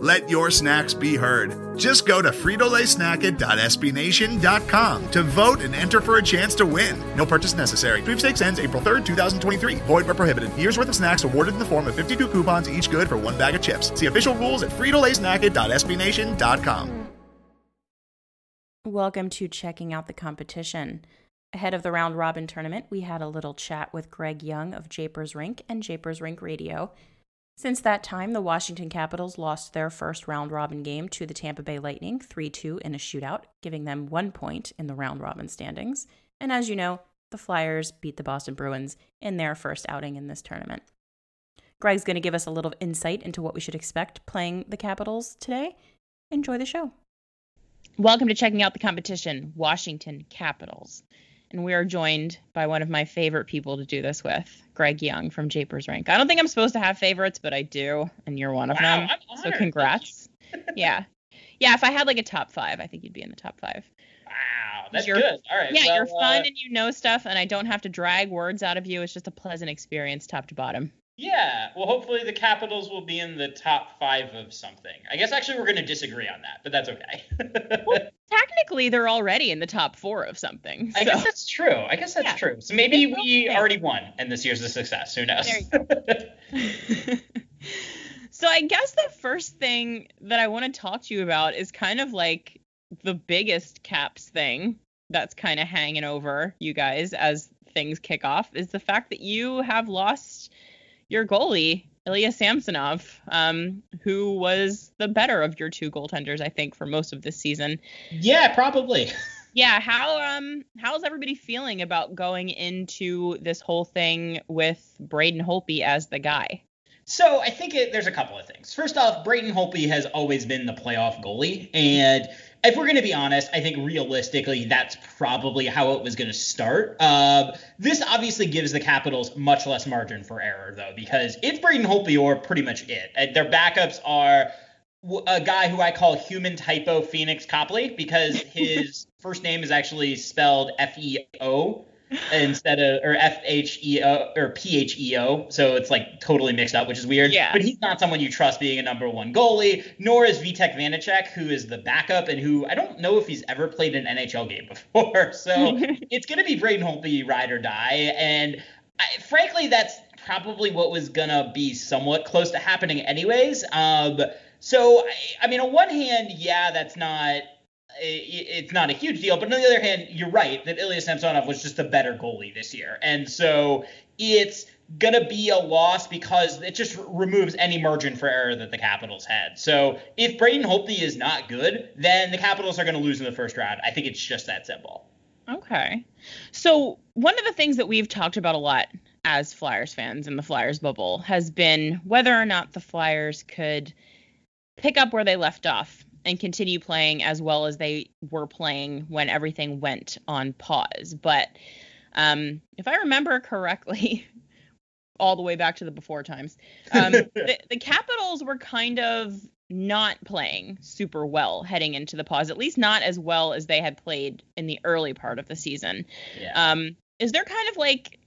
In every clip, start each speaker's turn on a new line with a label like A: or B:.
A: Let your snacks be heard. Just go to fritolaysnacket.sbnation.com to vote and enter for a chance to win. No purchase necessary. Sweepstakes ends April 3rd, 2023. Void where prohibited. Year's worth of snacks awarded in the form of 52 coupons, each good for one bag of chips. See official rules at fritolaysnacket.sbnation.com.
B: Welcome to checking out the competition. Ahead of the round robin tournament, we had a little chat with Greg Young of Japers Rink and Japers Rink Radio since that time, the Washington Capitals lost their first round robin game to the Tampa Bay Lightning 3 2 in a shootout, giving them one point in the round robin standings. And as you know, the Flyers beat the Boston Bruins in their first outing in this tournament. Greg's going to give us a little insight into what we should expect playing the Capitals today. Enjoy the show. Welcome to checking out the competition, Washington Capitals. And we are joined by one of my favorite people to do this with, Greg Young from Japers Rink. I don't think I'm supposed to have favorites, but I do, and you're one of
C: wow,
B: them. So congrats. yeah. Yeah, if I had like a top five, I think you'd be in the top five.
C: Wow, that's good. All right.
B: Yeah,
C: well,
B: you're fun
C: uh,
B: and you know stuff, and I don't have to drag words out of you. It's just a pleasant experience, top to bottom.
C: Yeah. Well, hopefully the Capitals will be in the top five of something. I guess actually we're going to disagree on that, but that's okay.
B: well, technically, they're already in the top four of something. So.
C: I guess that's true. I guess that's
B: Yeah.
C: true. So maybe we already won, and this year's a success. Who knows?
B: So I guess the first thing that I want to talk to you about is kind of like the biggest caps thing that's kind of hanging over you guys as things kick off is the fact that you have lost your goalie Ilya Samsonov, um, who was the better of your two goaltenders, I think, for most of this season.
C: yeah, probably.
B: Yeah, how um how's everybody feeling about going into this whole thing with Braden Holtby as the guy?
C: So I think it, there's a couple of things. First off, Braden Holtby has always been the playoff goalie, and if we're going to be honest, I think realistically that's probably how it was going to start. Uh, this obviously gives the Capitals much less margin for error, though, because it's Braden Holtby or pretty much it. Uh, Their backups are w- a guy who I call human typo Pheonix Copley because his first name is actually spelled F E O instead of or F H E O or P H E O, so it's like totally mixed up, which is weird.
B: Yeah.
C: But he's not someone you trust being a number one goalie, nor is Vitek Vanecek, who is the backup and who I don't know if he's ever played an NHL game before. So it's gonna be Braden Holtby ride or die, and I, frankly, that's probably what was gonna be somewhat close to happening anyways. Um, so I, I mean, on one hand, yeah, that's not it's not a huge deal. But on the other hand, you're right that Ilya Samsonov was just a better goalie this year, and so it's gonna be a loss because it just removes any margin for error that the Capitals had. So if Braden Holtby is not good, then the Capitals are gonna lose in the first round. I think it's just that simple.
B: Okay. So, one of the things that we've talked about a lot as Flyers fans in the Flyers bubble has been whether or not the Flyers could pick up where they left off and continue playing as well as they were playing when everything went on pause. But um, if I remember correctly, all the way back to the before times, um, the, the Capitals were kind of not playing super well heading into the pause, at least not as well as they had played in the early part of the season.
C: Yeah.
B: Um, is there kind of like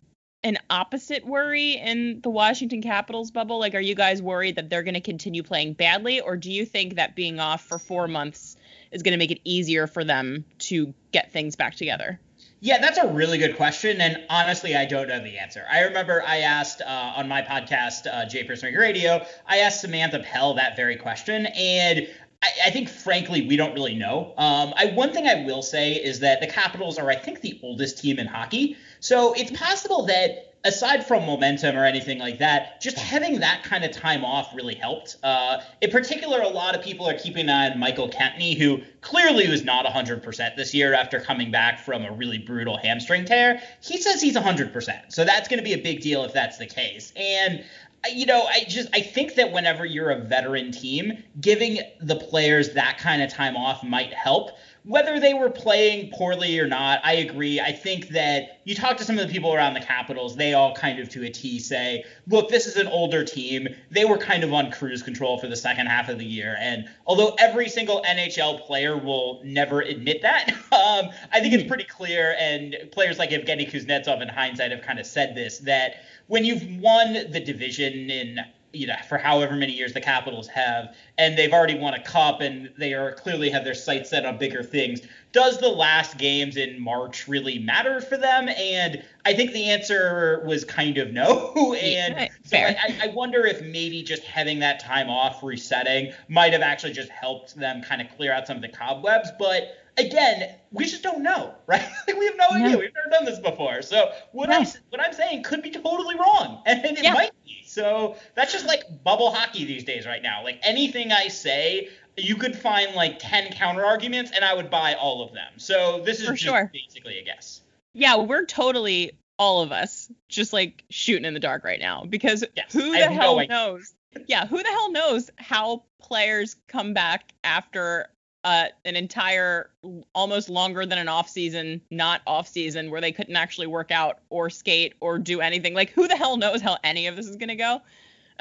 B: an opposite worry in the Washington Capitals bubble? Like, are you guys worried that they're going to continue playing badly, or do you think that being off for four months is going to make it easier for them to get things back together?
C: Yeah, that's a really good question, and honestly, I don't know the answer. I remember I asked uh, on my podcast, uh, Japers Rink Radio, I asked Samantha Pell that very question, and I, I think, frankly, we don't really know. Um, I one thing I will say is that the Capitals are, I think, the oldest team in hockey, so it's possible that aside from momentum or anything like that, just having that kind of time off really helped. Uh, in particular, a lot of people are keeping an eye on Michael Kempny, who clearly was not 100% this year after coming back from a really brutal hamstring tear. He says he's 100%. So that's going to be a big deal if that's the case. And you know, I just I think that whenever you're a veteran team, giving the players that kind of time off might help whether they were playing poorly or not, I agree. I think that you talk to some of the people around the Capitals, they all kind of to a T say, look, this is an older team. They were kind of on cruise control for the second half of the year. And although every single NHL player will never admit that, um, I think it's pretty clear. And players like Evgeny Kuznetsov in hindsight have kind of said this that when you've won the division in you know, for however many years the Capitals have, and they've already won a cup, and they are clearly have their sights set on bigger things. Does the last games in March really matter for them? And I think the answer was kind of no. and so I, I wonder if maybe just having that time off, resetting, might have actually just helped them kind of clear out some of the cobwebs. But again, we just don't know, right? like we have no idea. We've never done this before. So what I'm what I'm saying could be totally wrong, and it yeah. might. So that's just like bubble hockey these days, right now. Like anything I say, you could find like ten counter arguments, and I would buy all of them. So this is
B: For
C: just
B: sure.
C: basically a guess.
B: Yeah, we're totally all of us just like shooting in the dark right now because
C: yes,
B: who the hell no knows? Yeah, who the hell knows how players come back after uh, an entire almost longer than an off season, not off season, where they couldn't actually work out or skate or do anything. Like, who the hell knows how any of this is gonna go?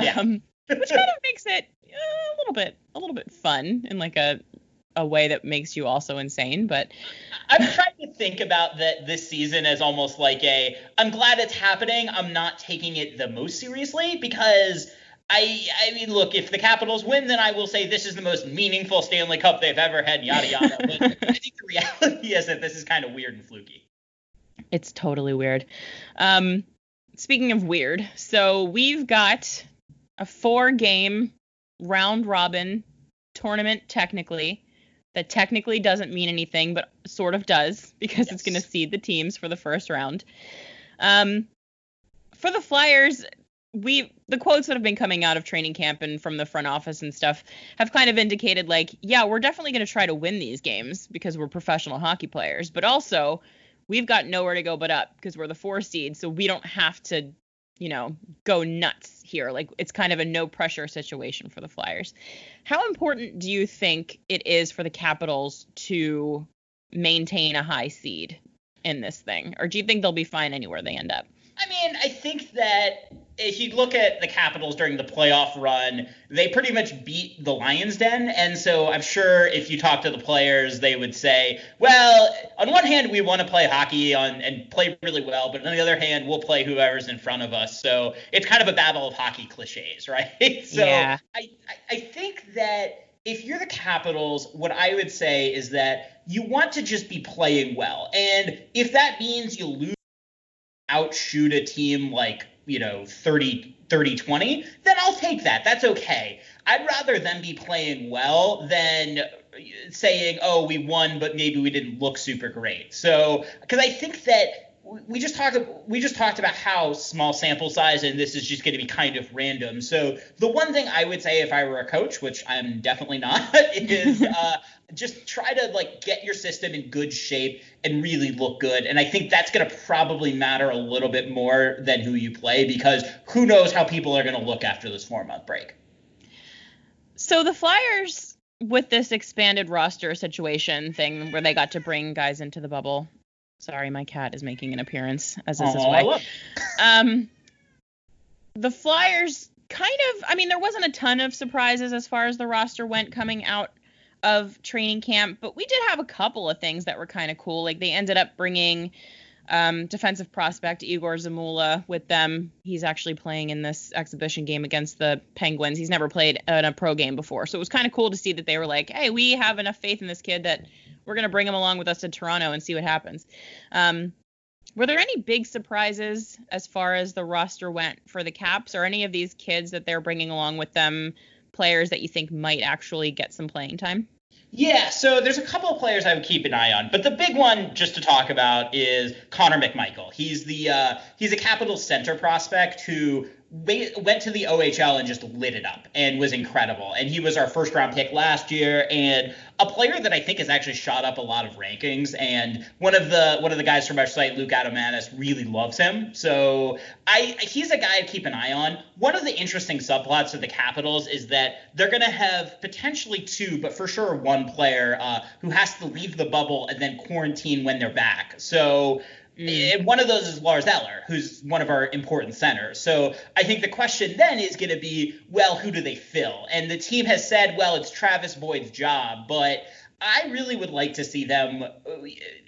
C: Yeah. Um,
B: which kind of makes it uh, a little bit, a little bit fun in like a a way that makes you also insane. But
C: I'm trying to think about that this season as almost like a I'm glad it's happening. I'm not taking it the most seriously because I I mean, look, if the Capitals win, then I will say this is the most meaningful Stanley Cup they've ever had, yada yada. but I think the reality is that this is kind of weird and fluky.
B: It's totally weird. Um, speaking of weird, so we've got a four-game round robin tournament technically that technically doesn't mean anything, but sort of does because yes. it's going to seed the teams for the first round. Um, for the Flyers, we the quotes that have been coming out of training camp and from the front office and stuff have kind of indicated like yeah we're definitely going to try to win these games because we're professional hockey players but also we've got nowhere to go but up because we're the four seed so we don't have to you know go nuts here. Like it's kind of a no pressure situation for the flyers. How important do you think it is for the capitals to maintain a high seed in this thing? Or do you think they'll be fine anywhere they end up?
C: I mean, I think that if you look at the Capitals during the playoff run, they pretty much beat the Lions Den. And so I'm sure if you talk to the players, they would say, well, on one hand, we want to play hockey on and play really well, but on the other hand, we'll play whoever's in front of us. So it's kind of a battle of hockey cliches, right? so
B: yeah.
C: I, I think that if you're the Capitals, what I would say is that you want to just be playing well. And if that means you lose outshoot a team like, you know, 30 30 20, then I'll take that. That's okay. I'd rather them be playing well than uh, saying, "Oh, we won, but maybe we didn't look super great." So, because I think that we just talked we just talked about how small sample size and this is just going to be kind of random. So the one thing I would say if I were a coach, which I'm definitely not, is uh, just try to like get your system in good shape and really look good. And I think that's going to probably matter a little bit more than who you play because who knows how people are going to look after this four month break.
B: So the Flyers with this expanded roster situation thing where they got to bring guys into the bubble Sorry, my cat is making an appearance, as this is his way. Um, the Flyers kind of, I mean, there wasn't a ton of surprises as far as the roster went coming out of training camp, but we did have a couple of things that were kind of cool. Like they ended up bringing um, defensive prospect Egor Zamula with them. He's actually playing in this exhibition game against the Penguins. He's never played in a pro game before, so it was kind of cool to see that they were like, "Hey, we have enough faith in this kid that we're going to bring him along with us to Toronto and see what happens. Um, were there any big surprises as far as the roster went for the Caps, or any of these kids that they're bringing along with them, players that you think might actually get some playing time?
C: Yeah, so there's a couple of players I would keep an eye on, but the big one just to talk about is Connor McMichael. He's the uh, he's a capital center prospect who went to the OHL and just lit it up and was incredible. And he was our first round pick last year and a player that I think has actually shot up a lot of rankings. And one of the one of the guys from our site, Luke Adomaitis, really loves him. So I he's a guy to keep an eye on. One of the interesting subplots of the Capitals is that they're going to have potentially two, but for sure one player uh, who has to leave the bubble and then quarantine when they're back. So Mm. One of those is Lars Eller, who's one of our important centers. So I think the question then is going to be, well, who do they fill? And the team has said, well, it's Travis Boyd's job, but I really would like to see them uh,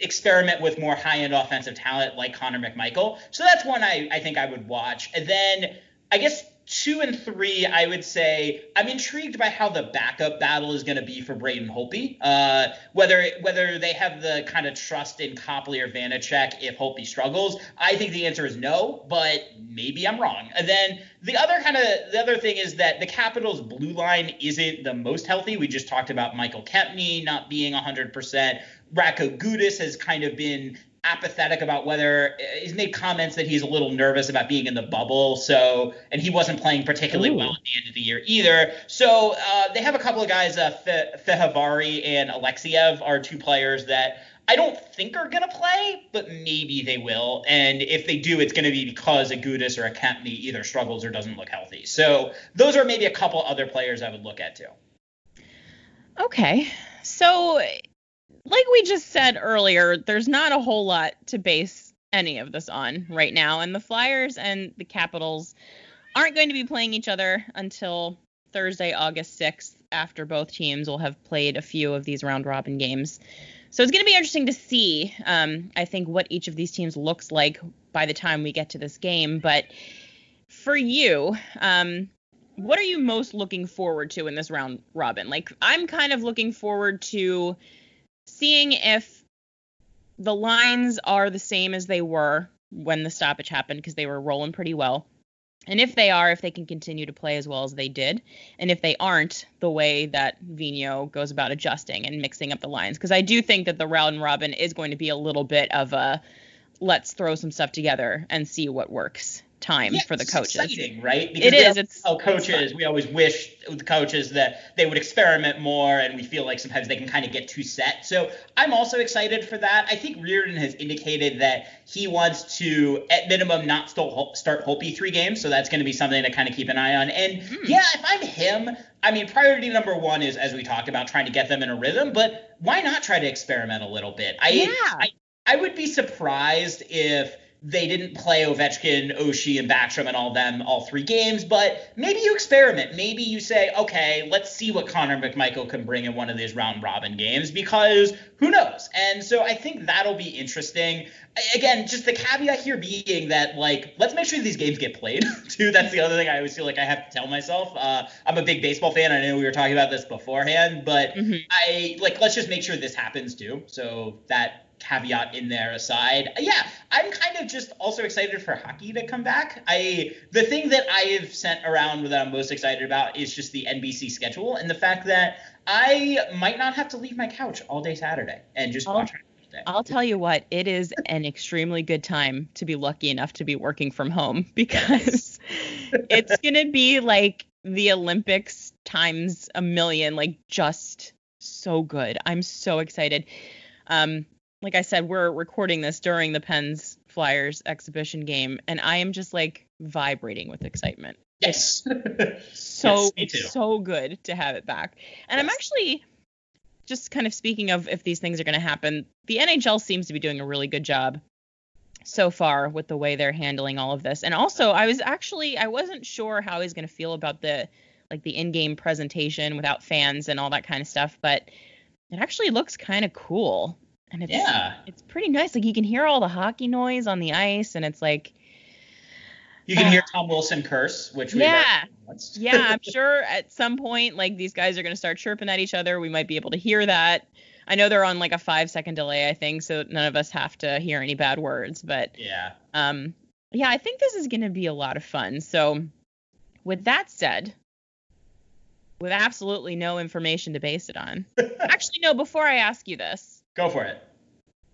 C: experiment with more high-end offensive talent like Connor McMichael. So that's one I, I think I would watch. And then I guess two and three, I would say I'm intrigued by how the backup battle is going to be for Braden Holtby. Uh, whether whether they have the kind of trust in Copley or Vanecek if Holtby struggles, I think the answer is no, but maybe I'm wrong. And then the other kind of the other thing is that the Capitals' blue line isn't the most healthy. We just talked about Michael Kempny not being 100%. Radko Gudas has kind of been apathetic about whether he's made comments that he's a little nervous about being in the bubble. So, and he wasn't playing particularly Ooh. well at the end of the year either. So uh, they have a couple of guys, uh, Fehervary and Alexeyev are two players that I don't think are going to play, but maybe they will. And if they do, it's going to be because a Gudas or a Kempny either struggles or doesn't look healthy. So those are maybe a couple other players I would look at too.
B: Okay. So like we just said earlier, there's not a whole lot to base any of this on right now. And the Flyers and the Capitals aren't going to be playing each other until Thursday, August 6th, after both teams will have played a few of these round robin games. So it's going to be interesting to see, um, I think, what each of these teams looks like by the time we get to this game. But for you, um, what are you most looking forward to in this round robin? Like, I'm kind of looking forward to seeing if the lines are the same as they were when the stoppage happened because they were rolling pretty well. And if they are, if they can continue to play as well as they did, and if they aren't, the way that Vigneault goes about adjusting and mixing up the lines, because I do think that the round robin is going to be a little bit of a let's throw some stuff together and see what works time
C: yeah,
B: for the coaches.
C: Exciting, right?
B: Because it is. It's
C: oh, coaches. We always wish the coaches that they would experiment more, and we feel like sometimes they can kind of get too set. So I'm also excited for that. I think Reirden has indicated that he wants to, at minimum, not start Holtby three games. So that's going to be something to kind of keep an eye on. And mm. yeah, if I'm him, I mean, priority number one is, as we talked about, trying to get them in a rhythm. But why not try to experiment a little bit? I,
B: yeah.
C: I, I would be surprised if they didn't play Ovechkin, Oshie, and Backstrom and all them all three games, but maybe you experiment. Maybe you say, okay, let's see what Connor McMichael can bring in one of these round robin games because who knows? And so I think that'll be interesting. Again, just the caveat here being that, like, let's make sure these games get played, too. That's the other thing I always feel like I have to tell myself. Uh, I'm a big baseball fan. I know we were talking about this beforehand, but mm-hmm. I, like, let's just make sure this happens, too. So that caveat in there aside, yeah, I'm kind of just also excited for hockey to come back. I the thing that I have sent around that I'm most excited about is just the NBC schedule and the fact that I might not have to leave my couch all day Saturday and just I'll, watch.
B: I'll tell you what, it is an extremely good time to be lucky enough to be working from home because it's going to be like the Olympics times a million, like just so good. I'm so excited. Um, like I said, we're recording this during the Pens Flyers exhibition game, and I am just like vibrating with excitement.
C: Yes.
B: so yes, so good to have it back. And yes. I'm actually just kind of speaking of if these things are going to happen, the NHL seems to be doing a really good job so far with the way they're handling all of this. And also, I was actually I wasn't sure how he's going to feel about the like the in-game presentation without fans and all that kind of stuff, but it actually looks kind of cool and it's yeah. it's pretty nice. Like you can hear all the hockey noise on the ice, and it's like
C: you can uh, hear Tom Wilson curse, which
B: yeah, yeah. I'm sure at some point, like these guys are gonna start chirping at each other. We might be able to hear that. I know they're on like a five second delay, I think, so none of us have to hear any bad words. But
C: yeah,
B: um, yeah, I think this is gonna be a lot of fun. So, with that said, with absolutely no information to base it on, actually, no. Before I ask you this,
C: Go for it.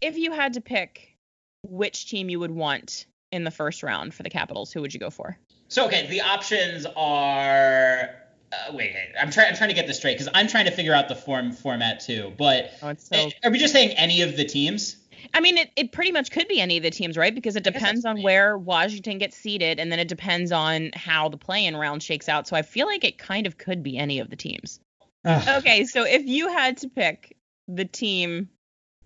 B: If you had to pick which team you would want in the first round for the Capitals, who would you go for?
C: So okay, the options are. Uh, wait, wait, I'm trying. I'm trying to get this straight because I'm trying to figure out the form format too. But
B: Oh, so.
C: are we just saying any of the teams?
B: I mean, it, it pretty much could be any of the teams, right? Because it depends on where Washington gets seated, and then it depends on how the play-in round shakes out. So I feel like it kind of could be any of the teams. Okay, so if you had to pick the team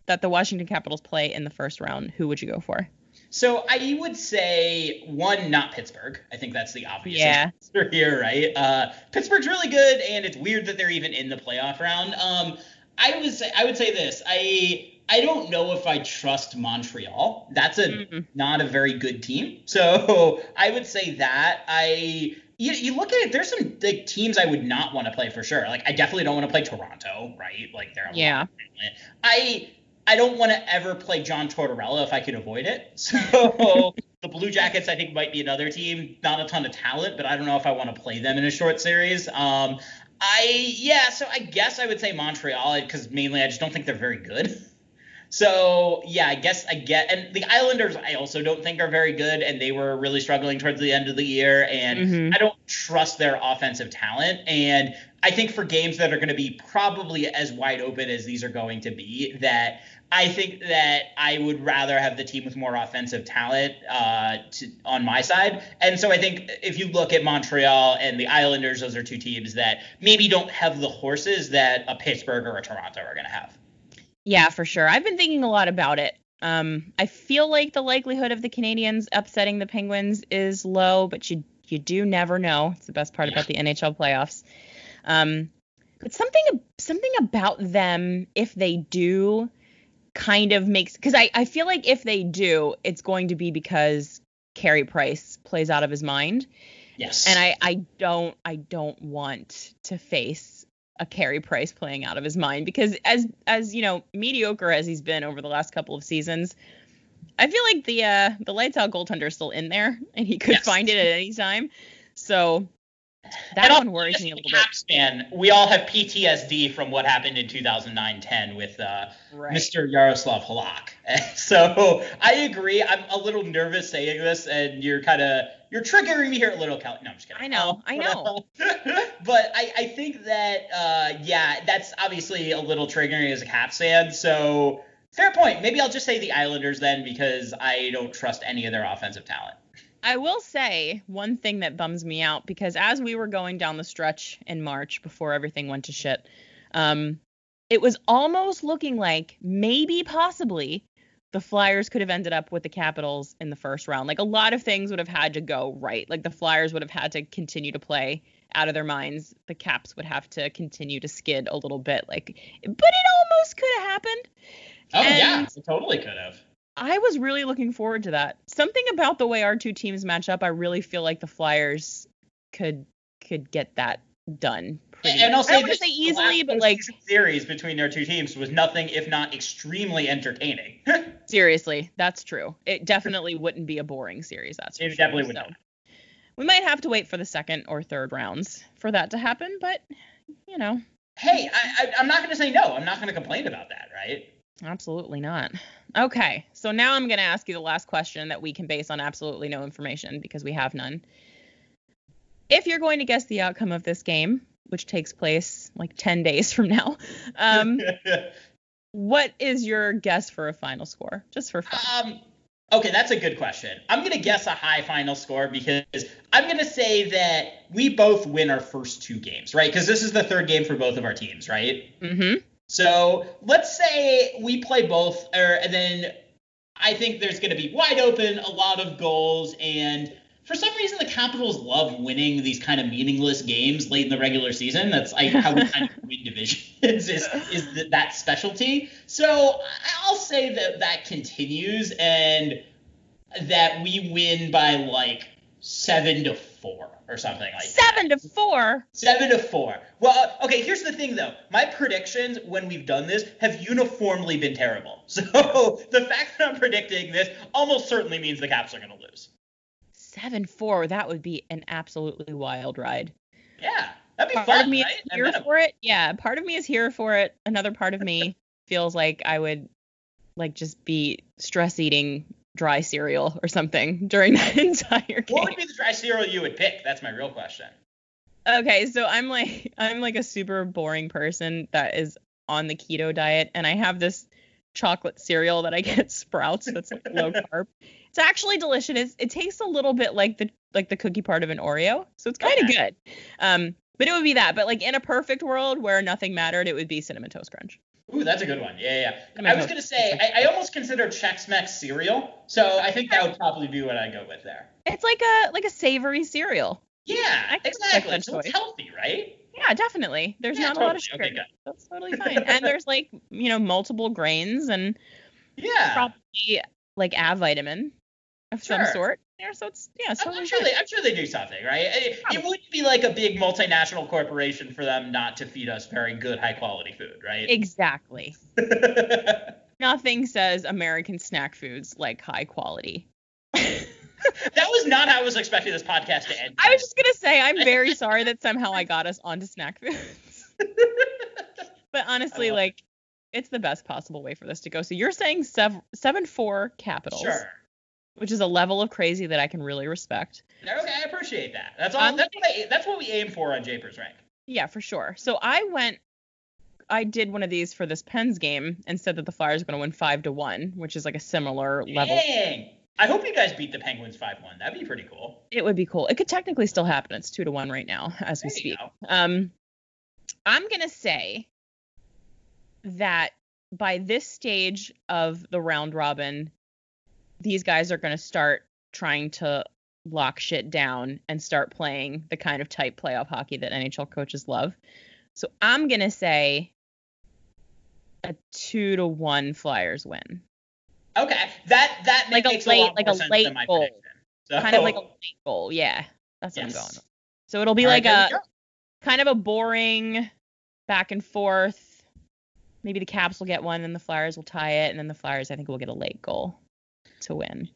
B: that the Washington Capitals play in the first round, who would you go for?
C: So I would say one, not Pittsburgh. I think that's the obvious
B: Yeah.
C: answer here, right? Uh, Pittsburgh's really good, and it's weird that they're even in the playoff round. Um, I was I would say this. I I don't know if I trust Montreal. That's a
B: Mm-mm.
C: not a very good team. So I would say that I. You, you look at it. There's some like teams I would not want to play for sure. Like I definitely don't want to play Toronto, right? Like they're a
B: Yeah.
C: I I don't want to ever play John Tortorella if I could avoid it. So the Blue Jackets, I think, might be another team. Not a ton of talent, but I don't know if I want to play them in a short series. Um, I yeah, so I guess I would say Montreal because mainly I just don't think they're very good. So yeah, I guess I get and the Islanders I also don't think are very good and they were really struggling towards the end of the year and
B: Mhm.
C: I don't trust their offensive talent and I think for games that are going to be probably as wide open as these are going to be that I think that I would rather have the team with more offensive talent uh, to, on my side. And so I think if you look at Montreal and the Islanders, those are two teams that maybe don't have the horses that a Pittsburgh or a Toronto are going to have.
B: Yeah, for sure. I've been thinking a lot about it. Um, I feel like the likelihood of the Canadiens upsetting the Penguins is low, but you you do never know. It's the best part about the NHL playoffs. Um, but something something about them, if they do, kind of makes because I I feel like if they do, it's going to be because Carey Price plays out of his mind,
C: Yes.
B: and I I don't I don't want to face a Carey Price playing out of his mind because as as you know mediocre as he's been over the last couple of seasons, I feel like the uh the lights out goaltender is still in there and he could
C: Yes.
B: find it at any time. So that
C: And
B: one worries me a little bit.
C: Caps fan, we all have PTSD from what happened in 2009-10 with uh,
B: Right.
C: Mr. Yaroslav Halak. so I agree. I'm a little nervous saying this, and you're kind of you're triggering me here at little, Cal. No, I'm just kidding.
B: I know, I know.
C: but I, I think that uh, yeah, that's obviously a little triggering as a Caps fan. So fair point. Maybe I'll just say the Islanders then because I don't trust any of their offensive talent.
B: I will say one thing that bums me out because as we were going down the stretch in March before everything went to shit, um, it was almost looking like maybe possibly the Flyers could have ended up with the Capitals in the first round. Like a lot of things would have had to go right. Like the Flyers would have had to continue to play out of their minds. The Caps would have to continue to skid a little bit. Like, but it almost could have happened.
C: Oh yeah, it totally could have.
B: I was really looking forward to that. Something about the way our two teams match up, I really feel like the Flyers could could get that done. Pretty,
C: And I'll say this,
B: say easily, but like
C: series between their two teams was nothing if not extremely entertaining.
B: seriously, that's true. It definitely wouldn't be a boring series. That's
C: It
B: sure.
C: definitely would
B: So,
C: not.
B: We might have to wait for the second or third rounds for that to happen, but you know,
C: hey, I, I, I'm not going to say no. I'm not going to complain about that, right?
B: absolutely not. Okay, so now I'm going to ask you the last question that we can base on absolutely no information because we have none. If you're going to guess the outcome of this game, which takes place like 10 days from now, um, what is your guess for a final score? Just for fun.
C: um, okay, that's a good question. I'm going to guess a high final score because I'm going to say that we both win our first two games, right? Because this is the third game for both of our teams, right?
B: Mm-hmm.
C: So let's say we play both, or and then I think there's going to be wide open, a lot of goals, and for some reason the Capitals love winning these kind of meaningless games late in the regular season. That's like how we kind of win divisions is is that specialty. So I'll say that that continues and that we win by like seven to four or something like that.
B: Seven to four.
C: Seven to four. Well, okay. Here's the thing, though. My predictions when we've done this have uniformly been terrible. So the fact that I'm predicting this almost certainly means the Caps are going to lose.
B: Seven four. That would be an absolutely wild ride.
C: Yeah, that'd be
B: Part
C: fun,
B: of me
C: right?
B: is here for it. Yeah, part of me is here for it. Another part of me feels like I would like just be stress eating dry cereal or something during that entire game.
C: What would be the dry cereal you would pick? That's my real question.
B: Okay, so I'm like I'm like a super boring person that is on the keto diet and I have this chocolate cereal that I get Sprouts that's like low carb. It's actually delicious. It tastes a little bit like the like the cookie part of an Oreo, so it's kind of good. Um, but it would be that. But like in a perfect world where nothing mattered, it would be cinnamon toast crunch.
C: Ooh, that's a good one. Yeah, yeah. I was gonna say I, I almost consider Chex Mix cereal, so I think that would probably be what I go with there.
B: It's like a like a savory cereal.
C: Yeah, exactly. So it's healthy, right?
B: Yeah, definitely. There's yeah, not totally. a lot of sugar. Okay, That's totally fine. and there's like you know multiple grains and
C: yeah,
B: probably like a vitamin of sure. some sort there. So it's yeah,
C: totally I'm, sure they, I'm sure they do something, right? It, it wouldn't be like a big multinational corporation for them not to feed us very good, high quality food, right?
B: Exactly. Nothing says American snack foods like high quality.
C: that was not how I was expecting this podcast to end.
B: I was just gonna say I'm very sorry that somehow I got us onto snack foods. but honestly, like it. it's the best possible way for this to go. So you're saying seven seven four capitals.
C: Sure.
B: Which is a level of crazy that I can really respect.
C: Okay, I appreciate that. That's all. Um, that's what I, that's what we aim for on Japers Rink.
B: Yeah, for sure. So I went I did one of these for this Pens game and said that the Flyers are going to win five to one, which is like a similar level.
C: Dang.
B: level.
C: I hope you guys beat the Penguins 5 1. That'd be pretty cool.
B: It would be cool. It could technically still happen. It's 2 to 1 right now as we speak. Um, I'm going to say that by this stage of the round robin, these guys are going to start trying to lock shit down and start playing the kind of tight playoff hockey that NHL coaches love. So I'm going to say a 2 to 1 Flyers win.
C: Okay, that that
B: like
C: makes
B: a late,
C: a
B: like a late goal, so. kind of like a late goal. Yeah, that's yes. what I'm going. With. So it'll be All like right, a kind of a boring back and forth. Maybe the Caps will get one, and the Flyers will tie it, and then the Flyers, I think, will get a late goal to win.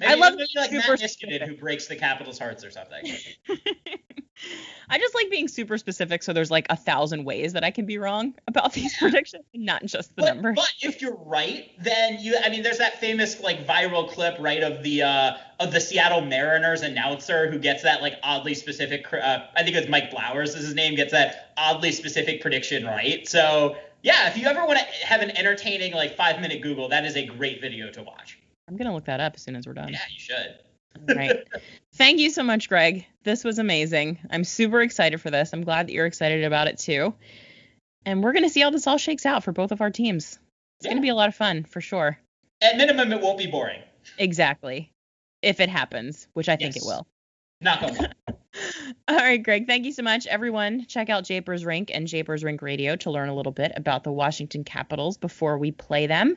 C: Maybe, I love maybe like Matt Niskanen who breaks the Capitals' hearts or something.
B: I just like being super specific, so there's like a thousand ways that I can be wrong about these predictions, not just the
C: but,
B: numbers.
C: But if you're right, then you, I mean, there's that famous like viral clip, right, of the uh, of the Seattle Mariners announcer who gets that like oddly specific. Uh, I think it's Mike Blowers is his name, gets that oddly specific prediction right. So yeah, if you ever want to have an entertaining like five minute Google, that is a great video to watch.
B: I'm gonna look that up as soon as we're done.
C: Yeah, you should.
B: right. Thank you so much, Greg. This was amazing. I'm super excited for this. I'm glad that you're excited about it too. And we're going to see how this all shakes out for both of our teams. It's yeah. going to be a lot of fun for sure.
C: At minimum, it won't be boring.
B: Exactly. If it happens, which I yes. think it will.
C: Not going
B: All right, Greg. Thank you so much, everyone. Check out Japers Rink and Japers Rink Radio to learn a little bit about the Washington Capitals before we play them.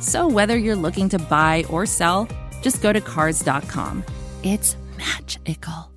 D: So whether you're looking to buy or sell, just go to cars.com. It's magical.